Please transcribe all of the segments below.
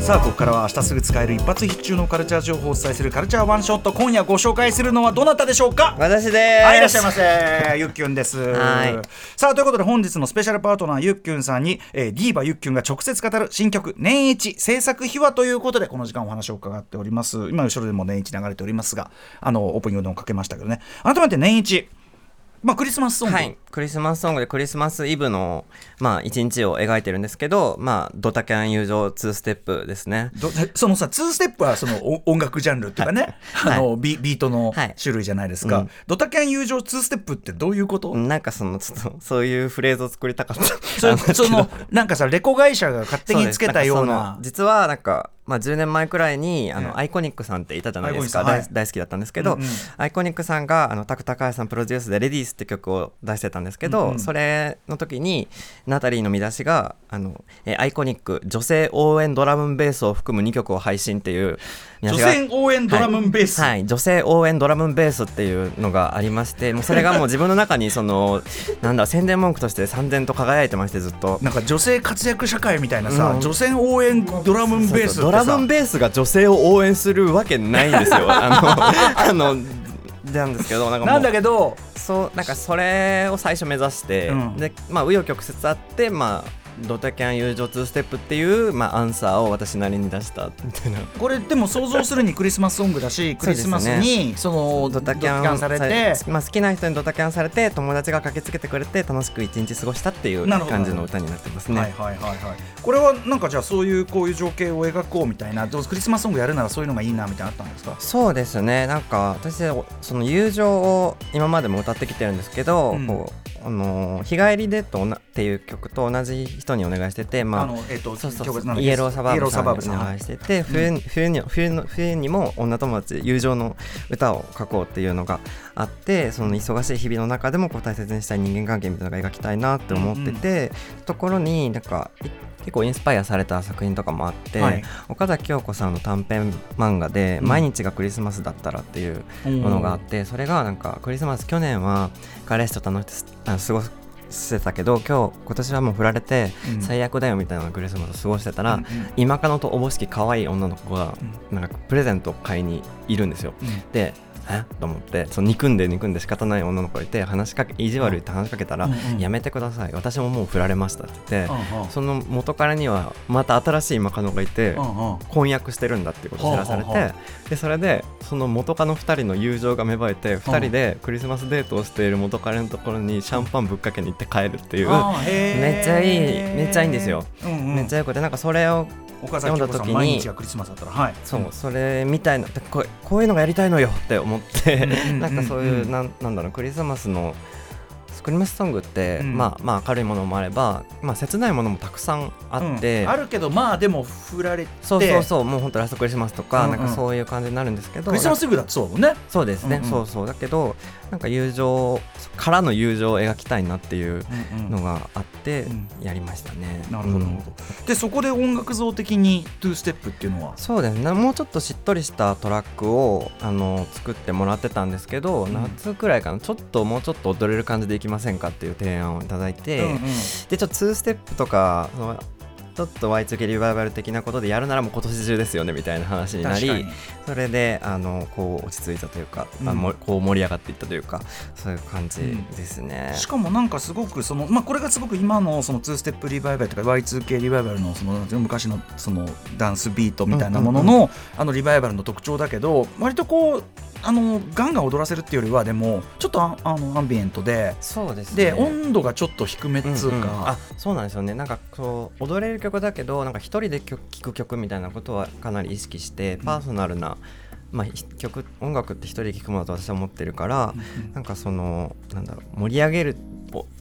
さあここからは明日すぐ使える一発必中のカルチャー情報をお伝えするカルチャーワンショット。今夜ご紹介するのはどなたでしょうか？私です。はいいらっしゃいませ。ゆっきゅんです。はい。さあということで本日のスペシャルパートナーゆっきゅんさんに、えー、ディーバゆっきゅんが直接語る新曲年一制作秘話ということでこの時間お話を伺っております。今後ろでも年一流れておりますがあのオープニングでもかけましたけどね。改めて年一まあクリスマスソング、はい、クリスマスソングでクリスマスイブの、まあ、一日を描いてるんですけど、まあ、ドタキャン友情2ステップですね。どそのさ2ステップはそのお音楽ジャンルっていうかね、はい。あのビビートのはい。種類じゃないですか、うん。ドタキャン友情2ステップってどういうこと、なんかその、ちょっと、そういうフレーズを作りたかった。そのなんかさレコ会社が勝手につけたようそな実はなんか、まあ、10年前くらいにあの、ええ。アイコニックさんっていたじゃないですか、アイコニックさん。大大好きだったんですけど、うんうん。アイコニックさんがあのタク高橋さんプロデュースで「レディースって曲を出してたんですけど、うんうん。それの時にナタリーの見出しがあの、えーアイコニック女性応援ドラムンベースを含む2曲を配信っていう女性応援ドラムンベース、はい、はい。女性応援ドラムンベースっていうのがありましてもうそれがもう自分の中にその なんだ宣伝文句として三千と輝いてましてずっと。なんか女性活躍社会みたいなさ、うん。女性応援ドラムンベースドラムンベースが女性を応援するわけないんですよ。あのあのなんですけどなんかなんだけどそうなんかそれを最初目指して、うん。でまあ紆余曲折あってまあドタキャン友情2ステップっていう、まあ、アンサーを私なりに出したみたいな。これでも想像するにクリスマスソングだしクリスマスにそのドタキャンされてまあ、好きな人にドタキャンされて友達が駆けつけてくれて楽しく一日過ごしたっていう感じの歌になってますね。はいはいはいはい。これはなんかじゃあそういうこういう情景を描こうみたいなどうクリスマスソングやるならそういうのがいいなみたいなのあったんですか？そうですね。なんか私その友情を今までも歌ってきてるんですけど、うん。こうあのー日帰りでとなっていう曲と同じ人にお願いしてて、まあのえっ、とそうそう曲なんだっけイエローサバーーブさん。にお願いしてて、冬に冬に冬の冬にも女友達友情の歌を書こうっていうのがあってその忙しい日々の中でもこう大切にしたい人間関係みたいなのが描きたいなって思ってて、ところになんかい結構インスパイアされた作品とかもあって、はい。岡崎京子さんの短編漫画で「うん。毎日がクリスマスだったら」っていうものがあって、それがなんかクリスマス去年は彼氏と楽しくあの過ごしてたけど今日今年はもう振られてうん。最悪だよみたいなクリスマスを過ごしてたら、うんうん。今カノとおぼしき可愛い女の子がなんかプレゼントを買いにいるんですよ。うん。でえと思ってその憎んで憎んで仕方ない女の子がいて話しかけ意地悪言って話しかけたら、やめてください私ももう振られましたって言って、その元彼にはまた新しい今カノがいて、婚約してるんだっていうことを知らされて、でそれでその元カノ2人の友情が芽生えて2人でクリスマスデートをしている元彼のところにシャンパンぶっかけに行って帰るっていう、めっちゃいいめっちゃいいんですよ、めっちゃよくてなんかそれを岡崎さん読んだ時に毎日がクリスマスだったらはい。そうそれみたいなでこうこういうのがやりたいのよって思って、うんうんうん。なんかそういうなんなんだろうクリスマスのクリスマスソングって、うん。まあまあ明るいものもあれば、まあ、切ないものもたくさんあって、うん。あるけどまあでも振られてそうそうそうもう本当ラストクリスマスとか、うんうん。なんかそういう感じになるんですけどクリスマスイブだってそうだもんね。そうですね、うんうん。そうそう。だけどなんか友情からの友情を描きたいなっていうのがあってうん。やりましたね、なるほど、うんなるほど。でそこで音楽像的に2ステップっていうのは？そうですね。もうちょっとしっとりしたトラックをあの作ってもらってたんですけど、ん。夏くらいかな。ちょっともうちょっと踊れる感じでいきませんかっていう提案をいただいて、うんうん。でちょっと2ステップとかそのちょっと Y2K リバイバル的なことでやるならもう今年中ですよねみたいな話になりそれであのこう落ち着いたというか、うん。あもこう盛り上がっていったというかそういう感じですね。しかもなんかすごくその、まあ、これがすごく今のその2ステップリバイバルとか Y2K リバイバルのその昔のそのダンスビートみたいなものの,、あのリバイバルの特徴だけど割とこうあのガンガン踊らせるっていうよりはでもちょっとああのアンビエントでそうですね。で温度がちょっと低めっつうか、んん。あそうなんですよね。なんかこう踊れる曲だけどなんか一人で曲聴く曲みたいなことはかなり意識してパーソナルな、まあ、ひ曲音楽って一人で聴くものだと私は思ってるから、なんかそのなんだろう盛り上げるっ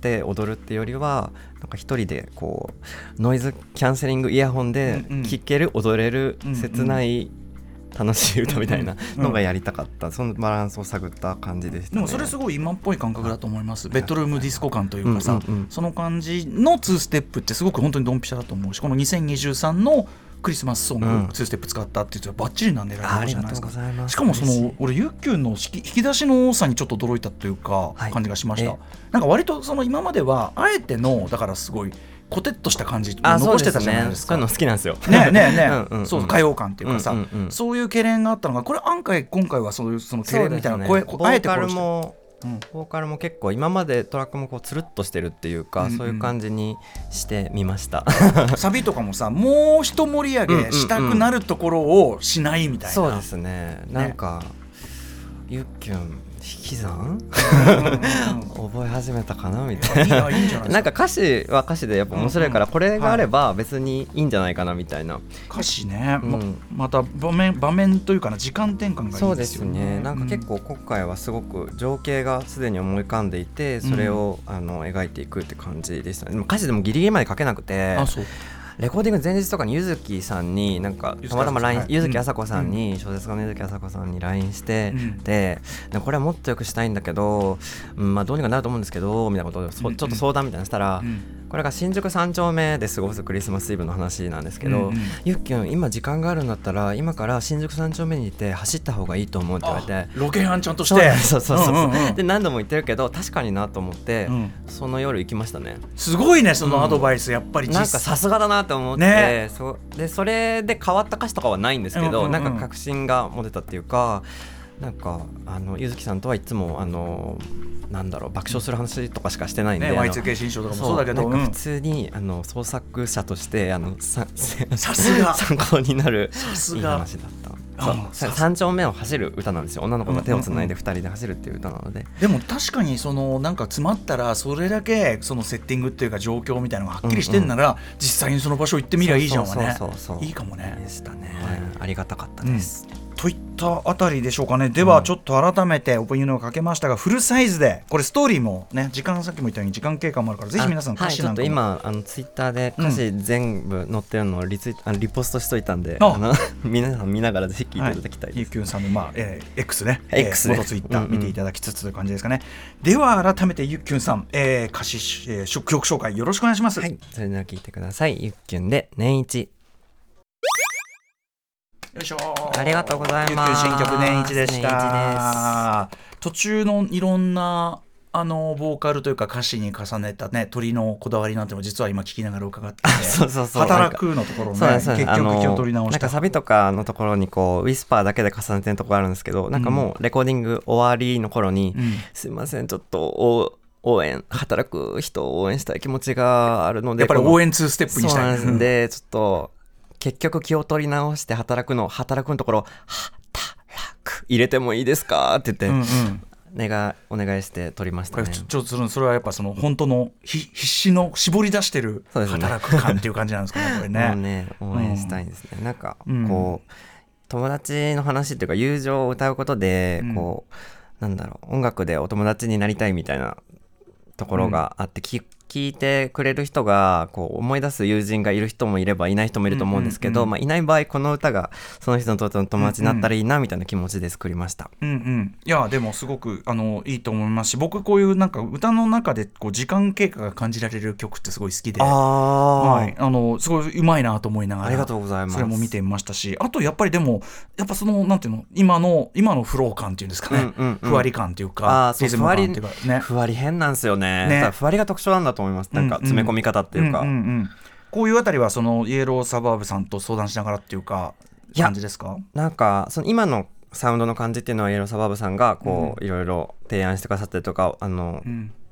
て踊るってよりはなんか一人でこうノイズキャンセリングイヤホンでうんうん。聴ける、踊れるうんうん。切ない楽しい歌みたいなうんのがやりたかった、そのバランスを探った感じでした、ね、でもそれすごい今っぽい感覚だと思います。ベッドルームディスコ感というかさ、うんうんうん。その感じの2ステップってすごく本当にドンピシャだと思うしこの2023のクリスマスソング、うん。2ステップ使ったっていうとバッチリなんでるじゃないですか。がとうございます。しかもその俺ユッキュンの引き引き出しの多さにちょっと驚いたというかはい。感じがしました、え。なんか割とその今まではあえてのだからすごいコテッとした感じ残してたじゃないねですか。そういうの好きなんですよ。ねえねえね そう歌謡感っていうかさ、そういう懸念があったのがこれ案外今回はそういうその懸念みたいな声、あえーカルて。殺してもうん。ボーカルも結構今までトラックもこうつるっとしてるっていうか、そういう感じにしてみました。サビとかもさもう一盛り上げしたくなるところをしないみたいな、そうですね。なんか、ゆっきゅん引き算？覚え始めたかなみたいな。ななんか歌詞は歌詞でやっぱ面白いから、これがあれば別にいいんじゃないかなみたいな、歌詞ね、まうん。また場面場面というかな時間転換がいそでいうですよね。すねなんか結構今回はすごく情景がすでに思い浮かんでいてそれを、あの描いていくって感じでしたね。でも歌詞でもギリギリまで書けなくてあそうレコーディング前日とかにゆずきさんになんかたまたま LINE はい。ゆずきあさこさんに小説家のゆずきあさこさんに LINE して、うん。ででこれはもっとよくしたいんだけど、うんまあ、どうにかなると思うんですけどみたいなことをちょっと相談みたいなのしたら、うん。これが新宿三丁目で過ごすクリスマスイブの話なんですけど、ゆっきゅん今時間があるんだったら今から新宿三丁目に行って走った方がいいと思うって言われて。ロケハンちゃんとして。そうそうそうそう,、で何度も言ってるけど確かになと思って、うん。その夜行きましたね。すごいねそのアドバイス、やっぱり実なんかさすがだなと思って、ね。そでそれで変わった歌詞とかはないんですけど、うんうんうん。なんか確信が持てたっていうかなんかあのゆずきさんとはいつもあのなんだろう爆笑する話とかしかしてないんで、ねあの Y2K 新章とかもそうだけどうん。普通に、あの創作者としてあのささすが。参考になるいいさすが。話だった。三丁目を走る歌なんですよ。女の子が手をつないでうん二人で走るっていう歌なので、でも確かにそのなんか詰まったらそれだけそのセッティングっていうか状況みたいなのがはっきりしてんなら、実際にその場所行ってみりゃいいじゃんわね。いいかもね。でしたね、はい。ありがたかったです、といったあたりでしょうかね。ではちょっと改めてオープニングをかけましたがフルサイズでこれストーリーもね時間さっきも言ったように時間経過もあるからぜひ皆さんあはい、ちょっと歌詞なんかも、今あのツイッターで歌詞全部載ってるのをリツイあのリポストしといたんで、あ。皆さん見ながらぜひ聞いていただきたいです。ゆうきゅんさんの、まあえー X ね、X ね。えー元ツイッター見ていただきつつという感じですかね、では改めてゆうきゅんさん、えー歌詞、えー、曲紹介よろしくお願いします、はい、それでは聞いてください。ゆっきゅんで年一。よいしょ。ありがとうございます。新曲年一でした。年途中のいろんなあのボーカルというか歌詞に重ねたね鳥のこだわりなんても実は今聞きながら伺ってて そうそうそう。働くのところね結局気を取り直した。なんかサビとかのところにこうウィスパーだけで重ねてるところあるん。ですけどなんかもうレコーディング終わりの頃に、うん。すいませんちょっとお応援働く人を応援したい気持ちがあるのでやっぱり応援2ステップにしたい。そうなんです。でちょっと結局気を取り直して働くの働くのところ働く。入れてもいいですか？って言って、うんうん。お願いして取りましたね。ちょっとそれはやっぱその本当のひ必死の絞り出してる働く感っていう感じなんですかねこれ もうね。ね応援したいんですね、なんかうんこう友達の話っていうか友情を歌うことでうん。こう、なんだろう音楽でお友達になりたいみたいなところがあって、き聞いてくれる人がこう思い出す友人がいる人もいればいない人もいると思うんですけど、まあ、いない場合この歌がその人にとっての友達になったらいいなみたいな気持ちで作りました。うんうん、いやでもすごくあのいいと思いますし僕こういうなんか歌の中でこう時間経過が感じられる曲ってすごい好きで、ああ、はい、あのすごいうまいなと思いながらありがとうございます。それも見てみましたしあとやっぱりでもやっぱそのなんていうの今の今のフロー感っていうんですかね、ふわり感っていうあかーそうリズム感っていうかね。ふわり変なんですよね。ね。ふわりが特徴なんだと思います。なんかうんうん。詰め込み方っていうか、んんうん。こういうあたりはそのイエローサバーブさんと相談しながらっていうか感じですか？なんかその今のサウンドの感じっていうのはイエローサバーブさんがこういろいろ提案してくださったりとかあの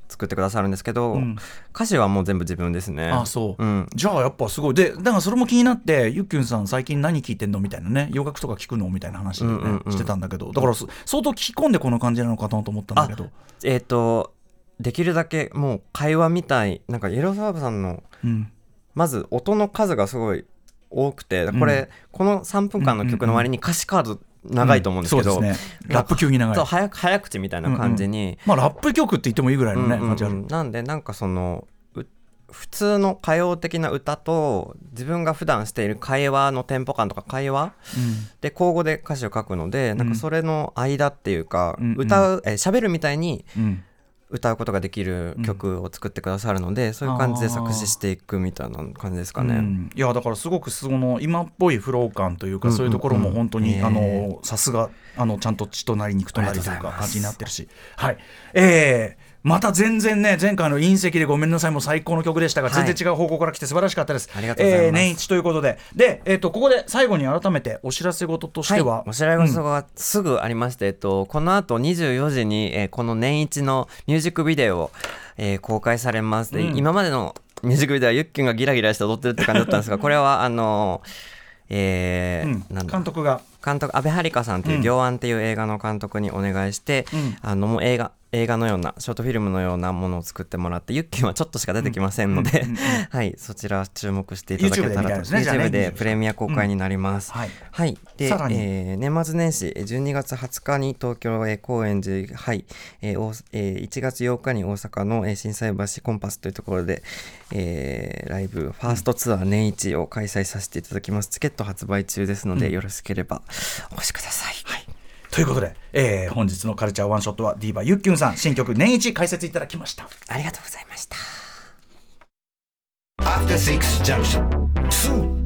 作ってくださるんですけど、うん。歌詞はもう全部自分ですね。あそう、うん。じゃあやっぱすごい。でだからそれも気になってゆっきゅんさん最近何聞いてんの？みたいなね。洋楽とか聞くの？みたいな話でね、うんうんうんしてたんだけど。だからそ相当聞き込んでこの感じなのかなと思ったんだけど。えっ、とできるだけもう会話みたいなんかイエローサーブさんのうん。まず音の数がすごい多くてこれ、うん。この3分間の曲の割に歌詞カード長いと思うんですけど、そうですね。ラップ級に長い。そう早く早口みたいな感じに、まあラップ曲って言ってもいいぐらいのね、うんうんうん。感じあるなんでなんかそのう普通の歌謡的な歌と自分が普段している会話のテンポ感とか会話で交互で歌詞を書くので、なんかそれの間っていうか、うんうん。歌うえー喋るみたいにうんうん歌うことができる曲を作ってくださるので、そういう感じで作詞していくみたいな感じですかね。うん。いやだからすごくその今っぽいフロー感というか、うんうんそういうところも本当に、ねあのさすがあのちゃんと血となり肉となりというか感じになってるし。はい。えーまた全然ね前回の隕石でごめんなさいも最高の曲でしたが、はい。全然違う方向から来て素晴らしかったです。ありがとうございます。えー年一ということでで、えー、とここで最後に改めてお知らせ事としては、はい、お知らせ事がすぐありまして、えっと、この後24時に、えーこの年一のミュージックビデオを、えー公開されます。で、うん。今までのミュージックビデオはユッキュンがギラギラして踊ってるって感じだったんですが これはあのえーうん。なんだ。監督が。監督阿部遥香さんといううん「行案」っていう映画の監督にお願いして、うん。あのもう映画映画のようなショートフィルムのようなものを作ってもらってユッキュンはちょっとしか出てきませんので、はいそちら注目していただけたらと YouTube でプレミア公開になります。はい。はい、で、えー年末年始えー12月20日に東京えー高円寺、はい。えーおえー1月8日に大阪のえー心斎橋コンパスというところで、えーライブファーストツアー年一を開催させていただきます。チケット発売中ですので、よろしければお越しください。はいということで、えー本日のカルチャーワンショットはディーバゆっきゅんさん新曲年一解説いただきましたありがとうございました。After Six Junction. Soon.